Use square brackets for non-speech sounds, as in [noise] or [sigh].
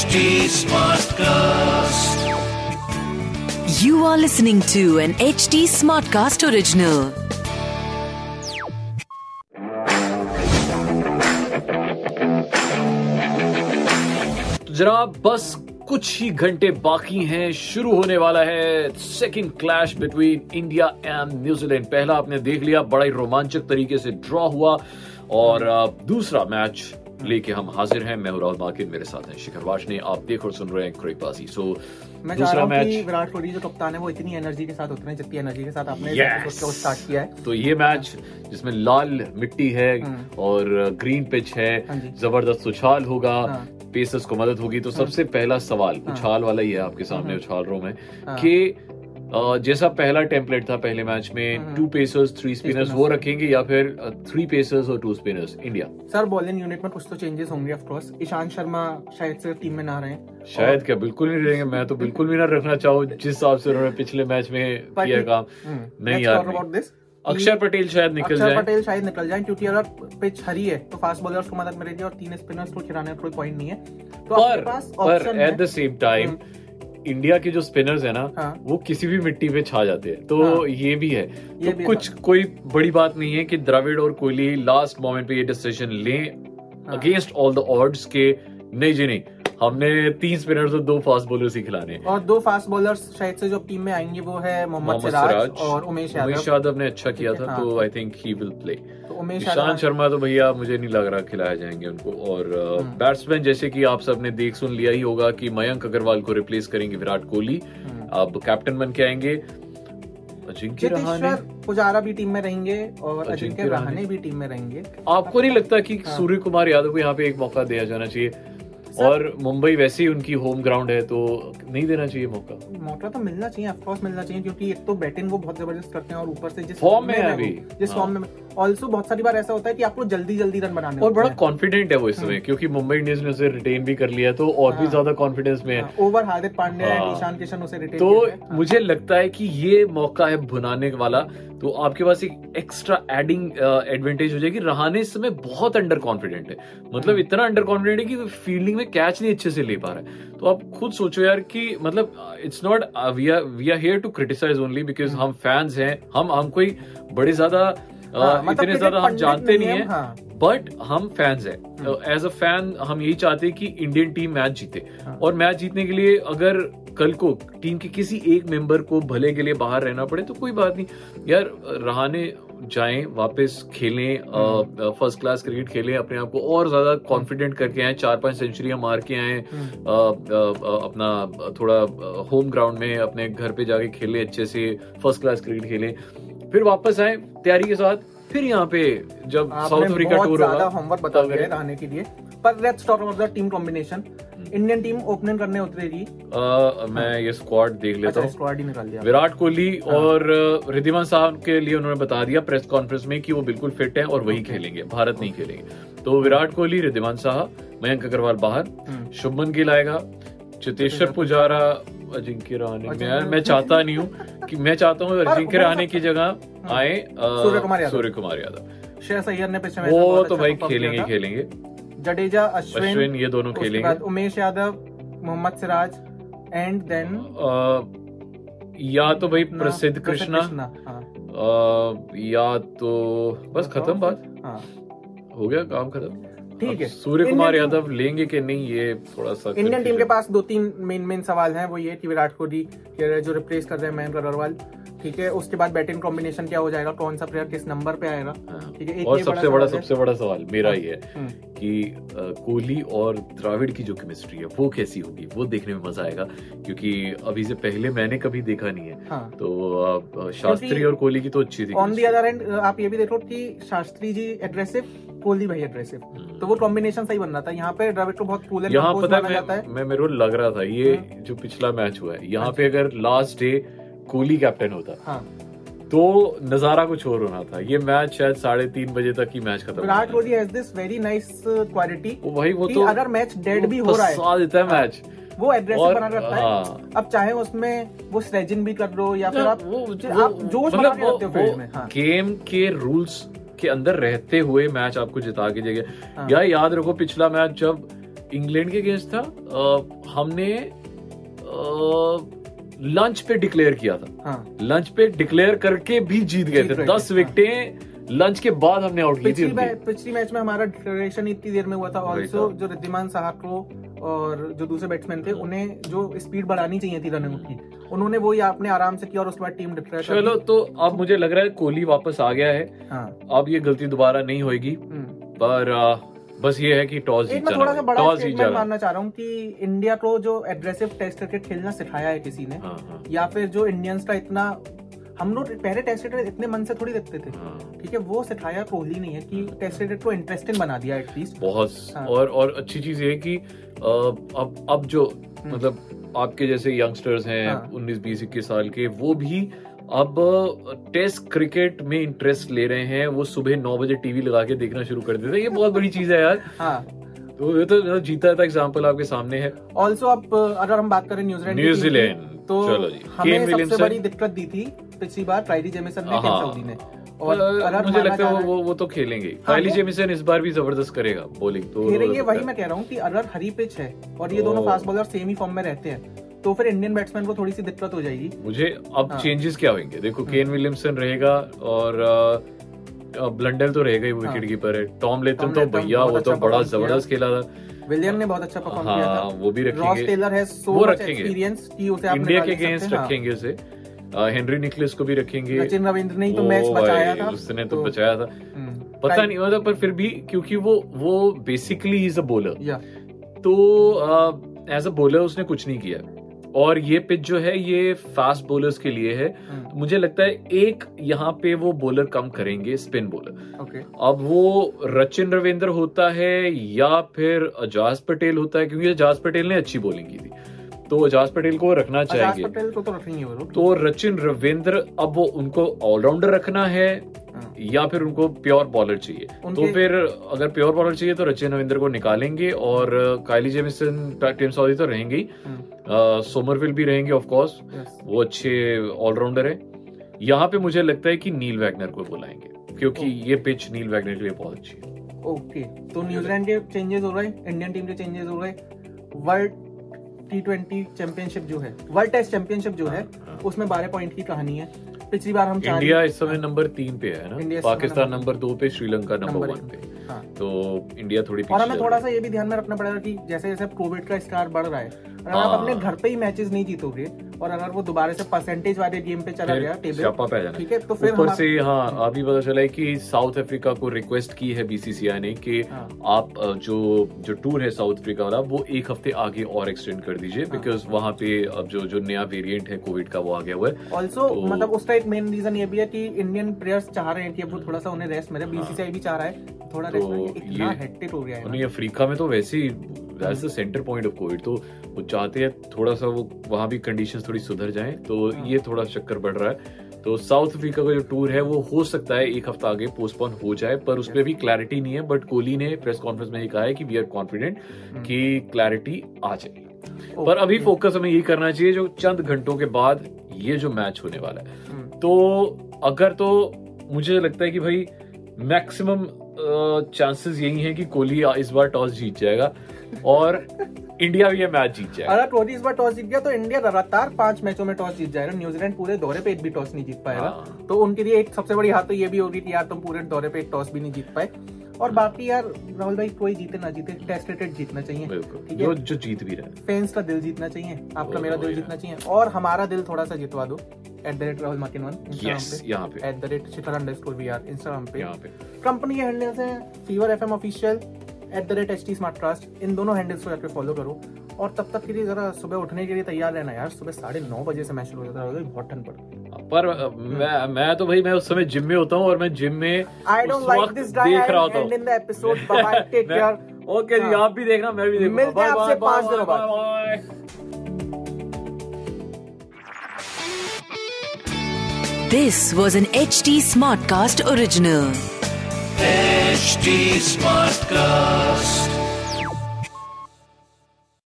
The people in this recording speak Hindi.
HD Smartcast. You are listening to an HD Smartcast original. तो जनाब बस कुछ ही घंटे बाकी हैं शुरू होने वाला है second clash between India and New Zealand पहला आपने देख लिया बड़ा ही रोमांचक तरीके से ड्रॉ हुआ और दूसरा मैच लेके हम हाजिर हैं। मैं हूँ राहुल माकिन मेरे साथ हैं। शिखर वाशनी आप देख और सुन रहे हैं क्रिकबाजी सो मैं दूसरा हूँ मैच विराट कोहली जो कप्तान है वो इतनी एनर्जी के साथ उतरे जितनी एनर्जी के साथ आपने! स्टार्ट किया है। तो ये मैच जिसमें लाल मिट्टी है और ग्रीन पिच है हाँ ज़बरदस्त उछाल होगा हाँ। पेसर्स को मदद होगी। तो सबसे पहला सवाल उछाल वाला ही है आपके सामने उछाल रहा हूँ मैं हाँ। कि जैसा पहला टेम्पलेट था पहले मैच में टू पेसर्स थ्री स्पिनर्स वो रखेंगे या फिर थ्री पेसर्स और टू स्पिनर्स इंडिया सर बॉलिंग यूनिट में कुछ तो चेंजेस होंगे ऑफ़ कोर्स ईशांत शर्मा शायद से टीम में ना रहे। शायद क्या बिल्कुल नहीं रहेंगे मैं तो बिल्कुल भी ना रखना चाहूँ जिस हिसाब से उन्होंने पिछले मैच में किया काम। हम्म, नहीं यार. अक्षर पटेल शायद निकल अक्षर जाए। पटेल शायद निकल जाए क्योंकि अगर पिच हरी है तो फास्ट बॉलर्स को मदद मिलेगी और तीन स्पिनर्स को खिलाने का कोई पॉइंट नहीं है। तो पर पास पर at the same time India के जो स्पिनर्स है ना हाँ। वो किसी भी मिट्टी पे छा जाते हैं तो हाँ। ये भी है ये तो भी कुछ कोई बड़ी बात नहीं है कि द्रविड़ और कोहली लास्ट मोमेंट पे ये डिसीज़न लें हाँ। अगेंस्ट ऑल द ऑर्ड्स के नहीं जी नहीं हमने तीन स्पिनर्स और दो फास्ट बॉलर्स ही खिलाने हैं। और दो फास्ट बॉलर्स शायद से जो टीम में आएँगे वो है मोहम्मद सिराज और उमेश यादव उमेश यादव ने अच्छा किया था हाँ। तो I think he will play Yadav Sharma तो भैया मुझे नहीं लग रहा खिलाए जाएँगे उनको और हम्म। बैट्समैन जैसे कि आप सबने देख सुन लिया ही होगा कि मयंक अग्रवाल को रिप्लेस करेंगे विराट कोहली हम्म। अब कैप्टन बन के आएँगे अजिंक्य रहाणे पुजारा भी टीम में रहेंगे और अजिंक्य। रहाणे भी टीम में रहेंगे आपको नहीं लगता कि हाँ। सूर्य कुमार यादव को यहाँ पे एक मौका दिया जाना चाहिए और मुंबई वैसे ही उनकी होम ग्राउंड है तो नहीं देना चाहिए मौका मौका तो मिलना चाहिए ऑफकोर्स मिलना चाहिए क्योंकि एक तो बैटिंग वो बहुत ज़बरदस्त करते हैं और ऊपर से जिस Form में है अभी। जिस हाँ। फॉर्म में ऑल्सो बहुत सारी बार ऐसा होता है कि आपको जल्दी जल्दी रन बनाने और बड़ा कॉन्फिडेंट है वो इस समय क्योंकि मुंबई इंडियंस ने उसे रिटेन भी कर लिया है, तो और भी हाँ। ज़्यादा कॉन्फिडेंस में है हाँ, ओवर हार्दिक पांड्या हाँ। ईशान किशन उसे रिटेन तो। हाँ। मुझे लगता है कि ये मौका है भुनाने वाला तो आपके पास एक एक्स्ट्रा एडिंग एडवांटेज हो जाएगी। रहाने इस समय बहुत अंडर कॉन्फिडेंट है। मतलब हम्म। इतना अंडर कॉन्फिडेंट है कि फील्डिंग में कैच नहीं अच्छे से ले पा रहा है। तो आप खुद सोचो यार कि मतलब it's not we are we are here to criticize only because हम फैंस हैं। हम हम कोई बड़े ज़्यादा मतलब इतने ज़्यादा हम जानते नहीं है हाँ। बट हम फैंस हैं। एज अ फ़ैन हम यही चाहते हैं कि इंडियन टीम मैच जीते। हाँ। और मैच जीतने के लिए अगर कल को टीम के किसी एक मेंबर को भले के लिए बाहर रहना पड़े तो कोई बात नहीं। यार रहाने जाएँ वापस खेलें फ़र्स्ट क्लास क्रिकेट खेलें अपने आप को और ज़्यादा कॉन्फिडेंट करके आए चार पाँच सेंचुरियाँ मार के आए अ, अपना थोड़ा होम ग्राउंड में अपने घर पे जाके खेले अच्छे से फ़र्स्ट क्लास क्रिकेट खेलें। फिर वापस आए तैयारी के साथ। फिर यहाँ पे जब साउथ अफ्रीका टूर होगा होमवर्क बता है करें। रहने के लिए। पर let's talk about the team combination. Indian team opening करने उतरेगी मैं ये स्क्वाड देख लेता अच्छा हूँ। स्क्वाड ही निकाल दिया। विराट कोहली हाँ। और रिद्धिमान साहब के लिए उन्होंने बता दिया प्रेस कॉन्फ्रेंस में कि वो बिल्कुल फिट हैं और वही खेलेंगे भारत नहीं खेलेंगे। तो विराट कोहली रिद्धिमान साहब मयंक अग्रवाल बाहर। हम्म। शुभमन गिल आएगा। चेतेश्वर पुजारा अजिंक्य रहाणे मैं मैं चाहता नहीं हूँ कि मैं चाहता हूँ अजिंक्य हो रहाणे की जगह आए सूर्य कुमार यादव। सूर्य कुमार यादव। श्रेयस अय्यर ने पिछले वो तो अच्छा भाई खेलेंगे खेलेंगे। जडेजा अश्विन अश्विन ये दोनों खेलेंगे। उमेश यादव मोहम्मद सिराज एंड देन या तो भाई प्रसिद्ध कृष्णा। हाँ। या तो बस खत्म बात। हाँ। हो गया काम खत्म। ठीक है। सूर्य कुमार यादव लेंगे कि नहीं ये थोड़ा सा इंडियन टीम के पास दो तीन मेन मेन सवाल हैं वो ये कि विराट कोहली जो रिप्लेस कर रहे हैं मयंक अग्रवाल ठीक है? उसके बाद बैटिंग कॉम्बिनेशन क्या हो जाएगा? कौन सा प्लेयर किस नंबर पे आएगा? हाँ। ठीक है और सबसे बड़ा सबसे बड़ा सवाल मेरा ये है हम्म, कि कोहली और द्राविड की जो केमिस्ट्री है वो कैसी होगी? वो देखने में मज़ा आएगा क्योंकि अभी से पहले मैंने कभी देखा नहीं है। हाँ। तो शास्त्री और कोहली की तो अच्छी थी ऑन दी अदर एंड आप ये भी देखो कि शास्त्री जी एग्रेसिव कोहली भाई एग्रेसिव हम्म। तो वो कॉम्बिनेशन सही बन रहा था। यहाँ पे द्रविड को बहुत कूल यहाँ पता है है मैं, मैं मेरे को लग रहा था ये जो पिछला मैच हुआ है यहाँ पे अगर लास्ट डे कोहली कैप्टन होता। हाँ। तो नज़ारा कुछ और होना था। ये मैच शायद साढ़े तीन बजे तक ही मैच खत्म Virat Kohli has this very nice quality वो भाई वो तो अगर मैच डेड भी हो रहा है देता है मैच वो एग्रेसिव और, बना रखता है। हाँ। अब चाहे उसमें वो स्ट्रेचिंग भी कर लो या फिर आप वो, आप जोश बना के रखते हो फ़ील्ड में हाँ। गेम के रूल्स के अंदर रहते हुए मैच आपको जिता के देगा हाँ। यार याद रखो पिछला मैच जब इंग्लैंड के अगेंस्ट था अ, हमने लंच पे डिक्लेयर किया था। हाँ। लंच पे डिक्लेयर करके भी जीत गए थे। दस विकेटें लंच के बाद हमने आउट की थी पिछली मैच में हमारा डिक्लेरेशन इतनी देर में हुआ था। ऑल्सो जो रिद्धिमान साहको और जो दूसरे बैट्समैन थे उन्हें जो स्पीड बढ़ानी चाहिए थी रनिंग की उन्होंने वो ही आपने आराम से किया और उसके बाद टीम डिक्लेयर चलो तो अब मुझे लग रहा है कोहली वापस आ गया है। हाँ। अब ये गलती दोबारा नहीं होगी हम्म। पर अ, बस ये है कि टॉस एक जीत मैं थोड़ा सा बड़ा स्टेटमेंट मानना चाह रहा हूँ कि इंडिया को जो एग्रेसिव टेस्ट क्रिकेट खेलना सिखाया है किसी ने हाँ हाँ। या फिर जो इंडियंस का इतना हम लोग पहले टेस्ट क्रिकेट इतने मन से थोड़ी देखते थे। हाँ। ठीक है वो सिखाया कोहली नहीं है कि टेस्ट क्रिकेट को इंटरेस्टिंग बना दिया एटलीस्ट बहुत हाँ। और और अच्छी चीज़ ये है कि अब अब जो मतलब आपके जैसे यंगस्टर्स हैं हाँ। 19 20 21 साल के वो भी अब टेस्ट क्रिकेट में इंटरेस्ट ले रहे हैं वो सुबह नौ बजे टीवी लगा के देखना शुरू कर देते हैं। ये बहुत बड़ी [laughs] चीज़ है यार। हाँ। तो ये तो जीता था एग्जांपल आपके सामने है। ऑल्सो अब अगर हम बात करें न्यूजीलैंड न्यूजीलैंड, तो हमें सबसे विलियमसन। बड़ी दिक्कत दी थी पिछली बार ट्राइडी जेमिसन ने केन हाँ। ने और अगर मुझे लगता है वो वो, वो तो खेलेंगे। हाँ, काइली जेमिसन इस बार भी ज़बरदस्त करेगा बॉलिंग तो खेलेंगे वही मैं कह रहा हूँ कि अगर हरी पिच है और ये दोनों फास्ट बॉलर सेम ही फॉर्म में रहते हैं तो फिर इंडियन बैट्समैन को थोड़ी सी दिक्कत हो जाएगी। मुझे अब हाँ। चेंजेस क्या होंगे? देखो केन विलियमसन रहेगा और ब्लंडल तो रहेगा ही हाँ। विकेट कीपर है। टॉम लेथम तो भैया वो तो अच्छा बड़ा ज़बरदस्त खेला था। विलियम ने बहुत अच्छा परफॉर्म किया हाँ था। वो भी रखेंगे। टेलर है सो वो रखेंगे। इंडिया के अगेंस्ट हाँ। रखेंगे उसे। हेनरी निकलेस को भी रखेंगे। सचिन रविंद्र ने तो मैच बचाया था। उसने तो बचाया था। हम्म, पता नहीं मतलब पर फिर भी क्योंकि वो वो बेसिकली इज़ अ बॉलर या तो एज अ बॉलर उसने कुछ नहीं किया। और ये पिच जो है ये फास्ट बॉलर्स के लिए है। हम्म, तो मुझे लगता है एक यहाँ पे वो बॉलर कम करेंगे स्पिन बॉलर ओके अब वो रचिन रविंद्र होता है या फिर अजाज पटेल होता है क्योंकि अजाज पटेल ने अच्छी बॉलिंग की थी। तो अजाज पटेल को रखना चाहेंगे पटेल को तो रखेंगे तो रचिन रविंद्र अब वो उनको ऑलराउंडर रखना है हाँ। या फिर उनको प्योर बॉलर चाहिए। तो फिर अगर प्योर बॉलर चाहिए तो रचिन रविंद्र को निकालेंगे और काइली जेमिसन टीम सऊदी तो रहेंगे। ही। सोमरविल भी रहेंगे ऑफ़ कोर्स वो अच्छे ऑलराउंडर है। यहाँ पे मुझे लगता है कि नील वैगनर को बुलाएँगे क्योंकि ये पिच नील वैगनर के लिए बहुत अच्छी है। ओके तो न्यूजीलैंड के चेंजेस हो रहे हैं इंडियन टीम के चेंजेस हो रहे हैं वर्ल्ड टी ट्वेंटी चैंपियनशिप जो है वर्ल्ड टेस्ट चैंपियनशिप जो है हाँ। उसमें बारह पॉइंट की कहानी है। पिछली बार हम इंडिया इस समय नंबर तीन पे है ना? पाकिस्तान नंबर- दो पे श्रीलंका नंबर नंबर वन पे। हाँ। तो इंडिया थोड़ी और हमें थोड़ा सा ये भी ध्यान में रखना पड़ेगा कि जैसे जैसे कोविड का स्टार बढ़ रहा है अगर हाँ। आप अपने घर पे ही मैचेस नहीं जीतोगे और अगर वो दोबारा से परसेंटेज वाले गेम पे चला गया टेबल ठीक है तो फिर ऊपर से हाँ अभी पता चला है कि साउथ अफ्रीका को रिक्वेस्ट की है बीसीसीआई ने कि हाँ। आप जो जो टूर है साउथ अफ्रीका वाला वो एक हफ़्ते आगे और एक्सटेंड कर दीजिए हाँ। बिकॉज़ वहाँ पे अब जो जो नया वेरिएंट है कोविड का वो आ गया हुआ है ऑल्सो तो- मतलब उसका एक मेन रीजन ये भी है की इंडियन प्लेयर्स चाह रहे हैं कि अब वो थोड़ा सा उन्हें रेस्ट मिले बीसीसीआई भी चाह रहा है थोड़ा हाँ। तो रेस्ट मिले इतना ये- हेक्टिक हो गया है अफ्रीका में तो वैसे ही that's the centre point of covid तो वो चाहते हैं थोड़ा सा वो वहाँ भी कंडीशंस थोड़ी सुधर जाएँ। तो हाँ। ये थोड़ा चक्कर बढ़ रहा है। तो साउथ अफ्रीका का जो टूर है वो हो सकता है एक हफ़्ता आगे पोस्टपोन हो जाए पर उस पर भी क्लैरिटी नहीं है। बट कोहली ने प्रेस कॉन्फ्रेंस में ये कहा है कि वी आर कॉन्फिडेंट कि क्लैरिटी आ जाएगी। पर अभी फोकस हमें यही करना चाहिए जो चंद घंटों के बाद ये जो मैच होने वाला है। हम्म, तो अगर तो मुझे लगता है कि भाई मैक्सिमम चांसेस यही है कि कोहली इस बार टॉस जीत जाएगा। और इंडिया भी ये मैच जीत जाएगा। अगर कोहली इस बार टॉस जीत गया तो इंडिया लगातार पाँच मैचों में टॉस जीत जाएगा। न्यूजीलैंड पूरे दौरे पे एक भी टॉस नहीं जीत पाएगा। हाँ। तो उनके लिए एक सबसे बड़ी हाथ तो ये भी होगी कि यार तुम पूरे दौरे पे एक टॉस भी नहीं जीत पाए। और बाकी यार राहुल भाई कोई जीते ना जीते टेस्ट क्रिकेट जीतना चाहिए। ठीक जो है? जो जीत भी रहा। फैंस का दिल जीतना चाहिए आपका मेरा दिल जीतना चाहिए। और हमारा दिल थोड़ा सा जितवा दो। At the rate Rahul Martin one यहाँ पे। At the rate Shikhar underscore we are Instagram पे। कंपनी के हैंडल्स हैं fever F M official at the rate H T smart cast इन दोनों हैंडल्स को जाकर फॉलो करो। और तब तक के लिए जरा सुबह उठने के लिए तैयार रहना यार। सुबह साढ़े नौ बजे से मैच शुरू हो जाता है बहुत ठंड पड़ती है। पर मैं मैं तो भाई मैं उस समय जिम में होता हूँ और मैं जिम में आई डोंट लाइक दिस देख रहा होता हूँ। The episode bye bye take मैं- केयर ओके जी हाँ। आप भी देखना मैं भी देखूँगा। मिलते हैं आपसे पाँच दिनों बाद। bye, bye. This was an HT Smartcast original. HD Smartcast.